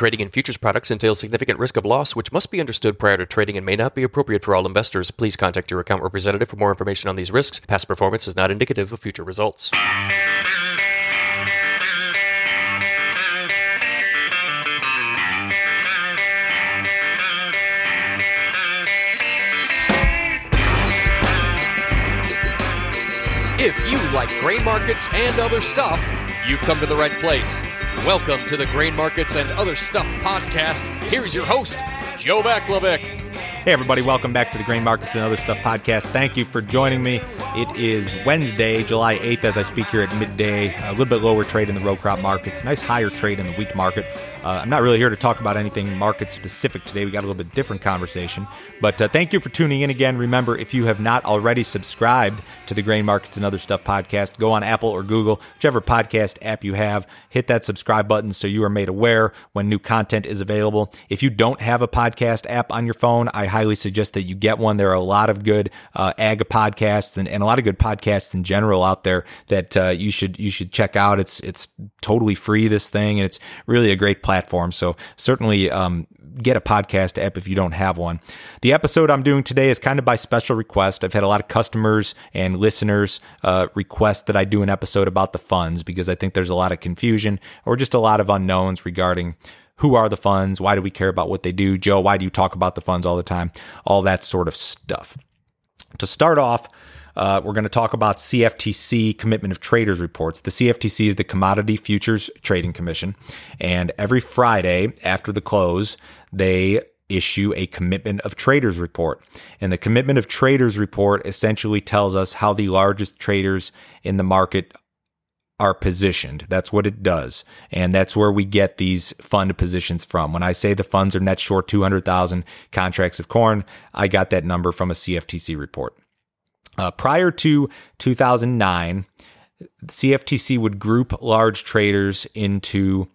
Trading in futures products entails significant risk of loss, which must be understood prior to trading and may not be appropriate for all investors. Please contact your account representative for more information on these risks. Past performance is not indicative of future results. If you like grain markets and other stuff, you've come to the right place. Welcome to the Grain Markets and Other Stuff podcast. Here's your host, Joe Vaclavik. Hey, everybody, welcome back to the Grain Markets and Other Stuff podcast. Thank you for joining me. It is Wednesday, July 8th, as I speak here at midday. A little bit lower trade in the row crop markets, nice higher trade in the wheat market. Uh, I'm not really here to talk about anything market specific today. We got a little bit different conversation. But uh, thank you for tuning in again. Remember, if you have not already subscribed to the Grain Markets and Other Stuff podcast, go on Apple or Google, whichever podcast app you have, hit that subscribe button so you are made aware when new content is available. If you don't have a podcast app on your phone, I highly suggest that you get one. There are a lot of good uh, ag podcasts and, and a lot of good podcasts in general out there that uh, you should you should check out. It's it's totally free this thing and it's really a great platform. So certainly um, get a podcast app if you don't have one. The episode I'm doing today is kind of by special request. I've had a lot of customers and listeners uh, request that I do an episode about the funds because I think there's a lot of confusion or just a lot of unknowns regarding who are the funds? Why do we care about what they do? Joe, why do you talk about the funds all the time? All that sort of stuff. To start off, uh, we're going to talk about CFTC commitment of traders reports. The CFTC is the Commodity Futures Trading Commission, and every Friday after the close, they issue a commitment of traders report. And the commitment of traders report essentially tells us how the largest traders in the market are positioned. That's what it does. And that's where we get these fund positions from. When I say the funds are net short 200,000 contracts of corn, I got that number from a CFTC report. Uh, prior to 2009, CFTC would group large traders into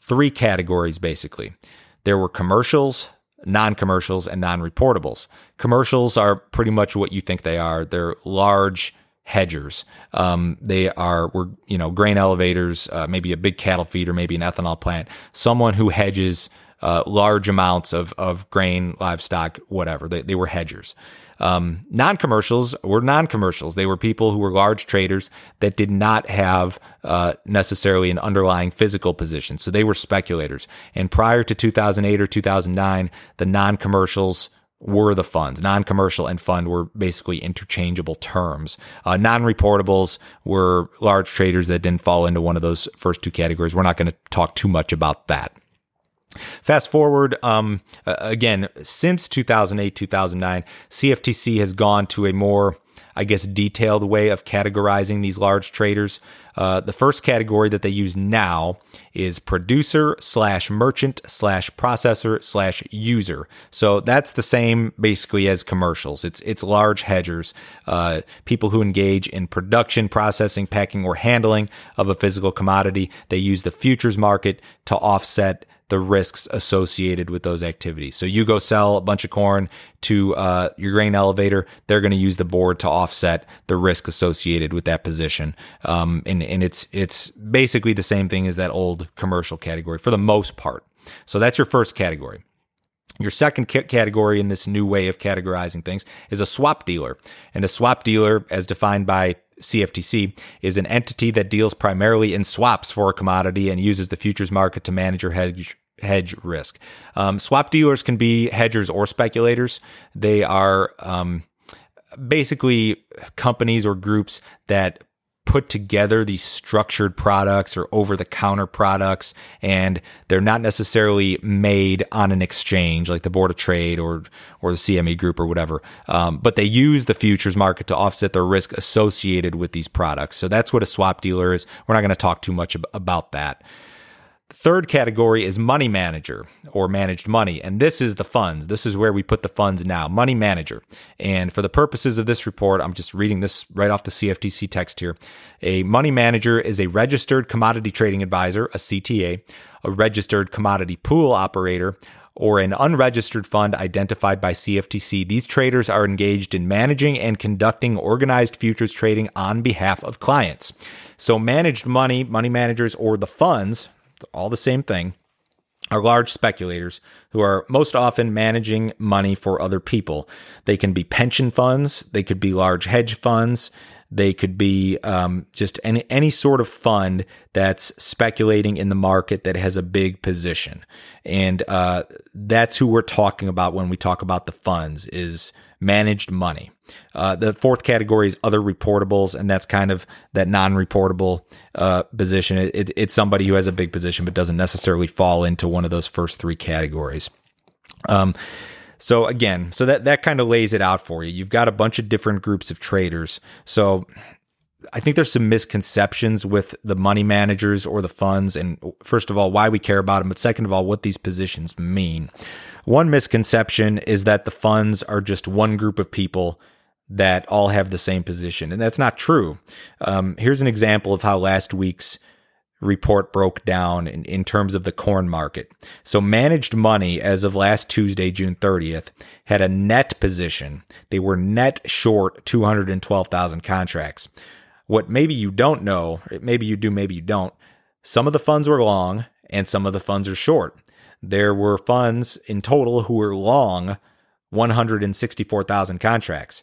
three categories basically. There were commercials, non commercials, and non reportables. Commercials are pretty much what you think they are. They're large hedgers. Um, they are, were, you know, grain elevators, uh, maybe a big cattle feeder, maybe an ethanol plant, someone who hedges uh, large amounts of, of grain, livestock, whatever. They, they were hedgers. Um, non commercials were non commercials. They were people who were large traders that did not have uh, necessarily an underlying physical position. So they were speculators. And prior to 2008 or 2009, the non commercials were the funds. Non-commercial and fund were basically interchangeable terms. Uh, non-reportables were large traders that didn't fall into one of those first two categories. We're not going to talk too much about that. Fast forward, um, again, since 2008, 2009, CFTC has gone to a more, I guess, detailed way of categorizing these large traders. Uh, the first category that they use now is producer slash merchant slash processor slash user. So that's the same basically as commercials. It's it's large hedgers, uh, people who engage in production, processing, packing, or handling of a physical commodity. They use the futures market to offset the risks associated with those activities. So you go sell a bunch of corn to uh, your grain elevator, they're going to use the board to offset the risk associated with that position. Um, and and it's it's basically the same thing as that old commercial category for the most part. So that's your first category. Your second category in this new way of categorizing things is a swap dealer. And a swap dealer, as defined by CFTC is an entity that deals primarily in swaps for a commodity and uses the futures market to manage or hedge hedge risk. Um, swap dealers can be hedgers or speculators. They are um, basically companies or groups that put together these structured products or over the counter products and they're not necessarily made on an exchange like the board of trade or or the CME group or whatever um, but they use the futures market to offset the risk associated with these products so that's what a swap dealer is we're not going to talk too much about that Third category is money manager or managed money. And this is the funds. This is where we put the funds now, money manager. And for the purposes of this report, I'm just reading this right off the CFTC text here. A money manager is a registered commodity trading advisor, a CTA, a registered commodity pool operator, or an unregistered fund identified by CFTC. These traders are engaged in managing and conducting organized futures trading on behalf of clients. So managed money, money managers, or the funds, all the same thing, are large speculators who are most often managing money for other people. They can be pension funds, they could be large hedge funds, they could be um, just any any sort of fund that's speculating in the market that has a big position, and uh, that's who we're talking about when we talk about the funds is managed money. Uh, the fourth category is other reportables, and that's kind of that non-reportable uh, position. It, it, it's somebody who has a big position but doesn't necessarily fall into one of those first three categories. Um, so again, so that that kind of lays it out for you. You've got a bunch of different groups of traders. So I think there's some misconceptions with the money managers or the funds and first of all why we care about them, but second of all what these positions mean. One misconception is that the funds are just one group of people that all have the same position, and that's not true. Um, here's an example of how last week's report broke down in, in terms of the corn market. So managed money as of last Tuesday, June 30th, had a net position. They were net short 212,000 contracts. What maybe you don't know, maybe you do, maybe you don't, some of the funds were long and some of the funds are short. There were funds in total who were long 164,000 contracts.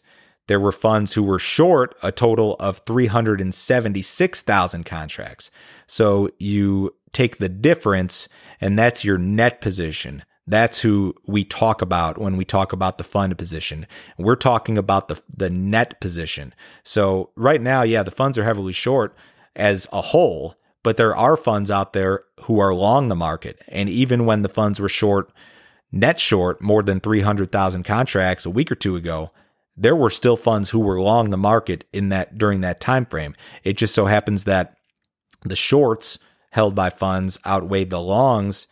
There were funds who were short a total of 376,000 contracts. So you take the difference, and that's your net position. That's who we talk about when we talk about the fund position. We're talking about the, the net position. So right now, yeah, the funds are heavily short as a whole, but there are funds out there who are long the market. And even when the funds were short, net short more than 300,000 contracts a week or two ago, there were still funds who were long the market in that during that time frame. It just so happens that the shorts held by funds outweighed the longs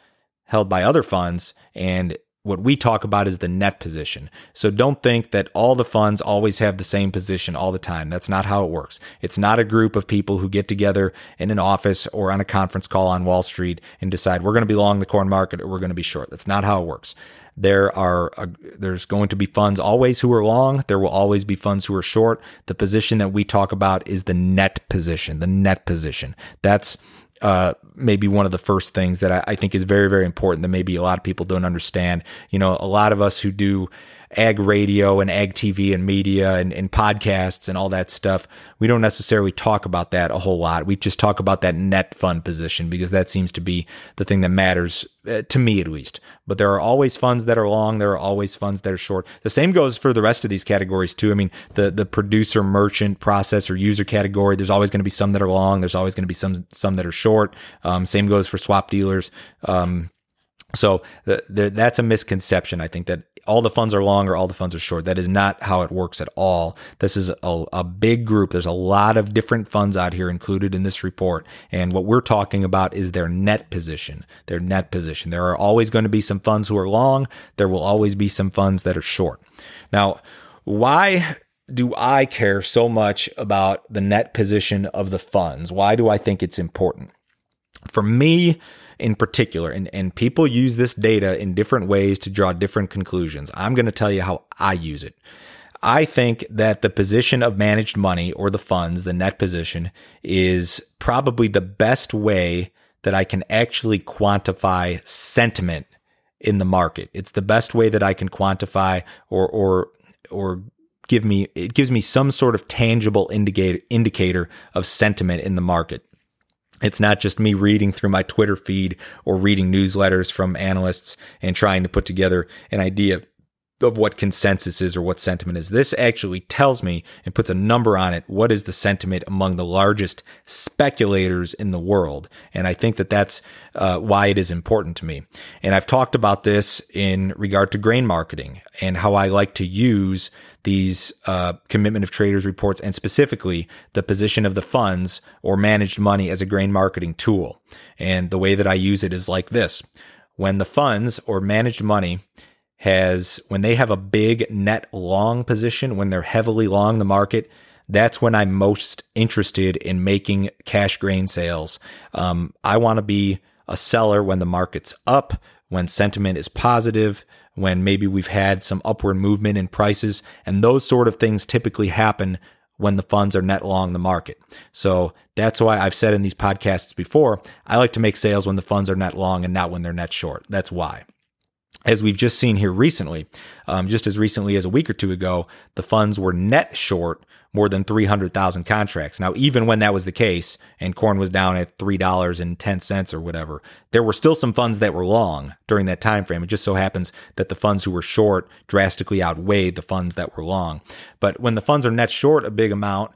held by other funds. And what we talk about is the net position. So don't think that all the funds always have the same position all the time. That's not how it works. It's not a group of people who get together in an office or on a conference call on Wall Street and decide we're going to be long the corn market or we're going to be short. That's not how it works. There are uh, there's going to be funds always who are long. There will always be funds who are short. The position that we talk about is the net position. The net position. That's uh, maybe one of the first things that I, I, think is very, very important that maybe a lot of people don't understand. You know, a lot of us who do ag radio and ag TV and media and, and podcasts and all that stuff, we don't necessarily talk about that a whole lot. We just talk about that net fund position because that seems to be the thing that matters uh, to me at least. But there are always funds that are long. There are always funds that are short. The same goes for the rest of these categories too. I mean, the, the producer, merchant, processor, user category, there's always going to be some that are long. There's always going to be some, some that are short. Um, same goes for swap dealers. Um, so that's a misconception. I think that all the funds are long or all the funds are short. That is not how it works at all. This is a, a, big group. There's a lot of different funds out here included in this report. And what we're talking about is their net position, their net position. There are always going to be some funds who are long. There will always be some funds that are short. Now, why do I care so much about the net position of the funds? Why do I think it's important? For me, in particular, and, and people use this data in different ways to draw different conclusions. I'm going to tell you how I use it. I think that the position of managed money or the funds, the net position, is probably the best way that I can actually quantify sentiment in the market. It's the best way that I can quantify or or or give me it gives me some sort of tangible indicator indicator of sentiment in the market. It's not just me reading through my Twitter feed or reading newsletters from analysts and trying to put together an idea of what consensus is or what sentiment is. This actually tells me and puts a number on it. What is the sentiment among the largest speculators in the world? And I think that that's uh, why it is important to me. And I've talked about this in regard to grain marketing and how I like to use these uh, commitment of traders reports and specifically the position of the funds or managed money as a grain marketing tool. And the way that I use it is like this. When the funds or managed money has, when they have a big net long position, when they're heavily long the market, that's when I'm most interested in making cash grain sales. Um, I want to be a seller when the market's up, when sentiment is positive, when maybe we've had some upward movement in prices. And those sort of things typically happen when the funds are net long the market. So that's why I've said in these podcasts before, I like to make sales when the funds are net long and not when they're net short. That's why as we've just seen here recently, um, just as recently as a week or two ago, the funds were net short more than 300,000 contracts. Now, even when that was the case and corn was down at $3.10 or whatever, there were still some funds that were long during that time frame. It just so happens that the funds who were short drastically outweighed the funds that were long. But when the funds are net short a big amount,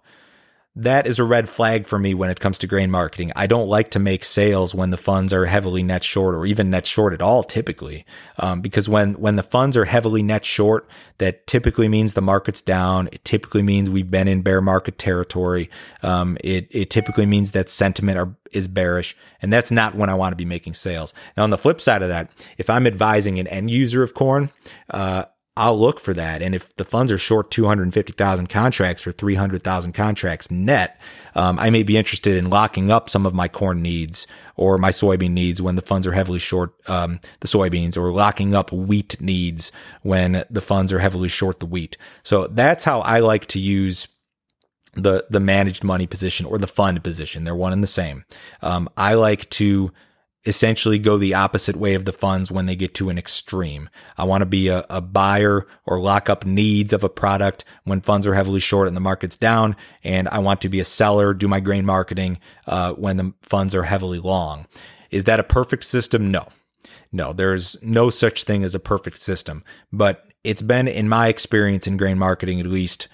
that is a red flag for me when it comes to grain marketing. I don't like to make sales when the funds are heavily net short or even net short at all, typically, um, because when when the funds are heavily net short, that typically means the market's down. It typically means we've been in bear market territory. Um, it it typically means that sentiment are, is bearish, and that's not when I want to be making sales. Now, on the flip side of that, if I'm advising an end user of corn, uh, I'll look for that. And if the funds are short 250,000 contracts or 300,000 contracts net, um, I may be interested in locking up some of my corn needs or my soybean needs when the funds are heavily short um, the soybeans or locking up wheat needs when the funds are heavily short the wheat. So that's how I like to use the the managed money position or the fund position. They're one and the same. Um, I like to essentially go the opposite way of the funds when they get to an extreme. I want to be a, a, buyer or lock up needs of a product when funds are heavily short and the market's down. And I want to be a seller, do my grain marketing uh, when the funds are heavily long. Is that a perfect system? No. No, there's no such thing as a perfect system, but it's been in my experience in grain marketing, at least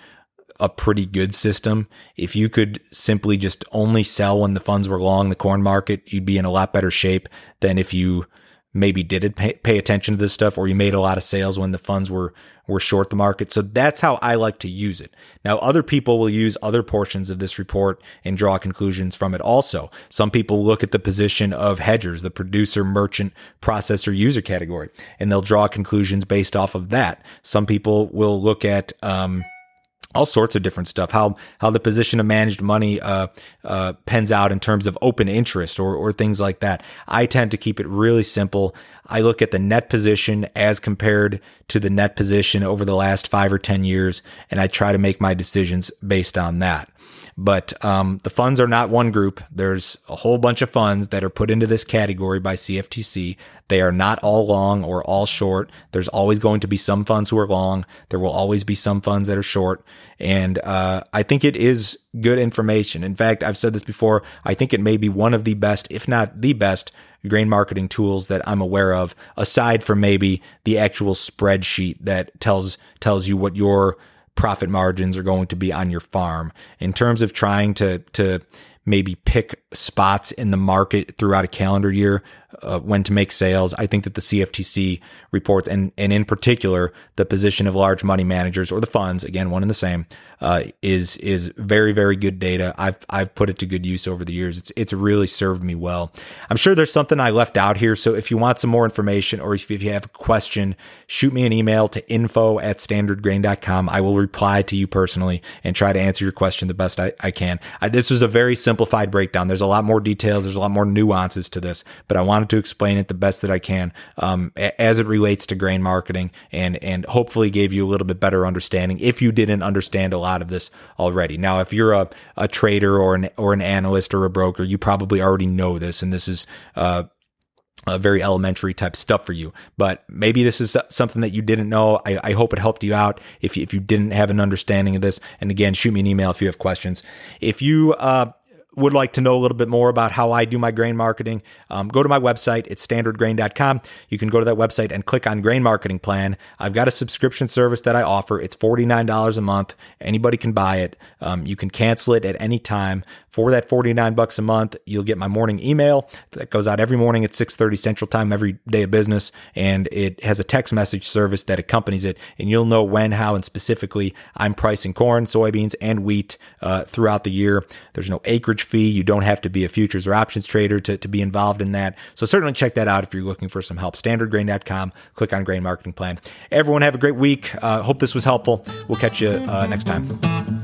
a pretty good system. If you could simply just only sell when the funds were long the corn market, you'd be in a lot better shape than if you maybe did pay, pay attention to this stuff or you made a lot of sales when the funds were were short the market. So that's how I like to use it. Now other people will use other portions of this report and draw conclusions from it also. Some people look at the position of hedgers, the producer, merchant, processor, user category, and they'll draw conclusions based off of that. Some people will look at um, all sorts of different stuff. How how the position of managed money uh, uh, pens out in terms of open interest or or things like that. I tend to keep it really simple. I look at the net position as compared to the net position over the last five or ten years, and I try to make my decisions based on that. But um, the funds are not one group. There's a whole bunch of funds that are put into this category by CFTC. They are not all long or all short. There's always going to be some funds who are long. There will always be some funds that are short. And uh, I think it is good information. In fact, I've said this before. I think it may be one of the best, if not the best, grain marketing tools that I'm aware of, aside from maybe the actual spreadsheet that tells tells you what your profit margins are going to be on your farm. In terms of trying to to maybe pick spots in the market throughout a calendar year uh, when to make sales. I think that the CFTC reports, and and in particular the position of large money managers or the funds, again one and the same, uh, is is very very good data. I've I've put it to good use over the years. It's it's really served me well. I'm sure there's something I left out here. So if you want some more information or if you have a question, shoot me an email to info at standardgrain.com. I will reply to you personally and try to answer your question the best I, I can. I, this was a very simplified breakdown. There's a lot more details. There's a lot more nuances to this, but I wanted to explain it the best that I can um, as it relates to grain marketing and and hopefully gave you a little bit better understanding if you didn't understand a lot of this already. Now, if you're a, a trader or an or an analyst or a broker, you probably already know this, and this is uh, a very elementary type stuff for you. But maybe this is something that you didn't know. I, I hope it helped you out if you, if you didn't have an understanding of this. And again, shoot me an email if you have questions. If you uh, would like to know a little bit more about how I do my grain marketing, um, go to my website. It's standardgrain.com. You can go to that website and click on grain marketing plan. I've got a subscription service that I offer. It's $49 a month. Anybody can buy it. Um, you can cancel it at any time. For that 49 bucks a month, you'll get my morning email that goes out every morning at 6:30 Central Time every day of business and it has a text message service that accompanies it and you'll know when, how and specifically I'm pricing corn, soybeans and wheat uh, throughout the year. There's no acreage fee. You don't have to be a futures or options trader to, to be involved in that. So certainly check that out if you're looking for some help. Standardgrain.com, click on grain marketing plan. Everyone have a great week. Uh, hope this was helpful. We'll catch you uh, next time.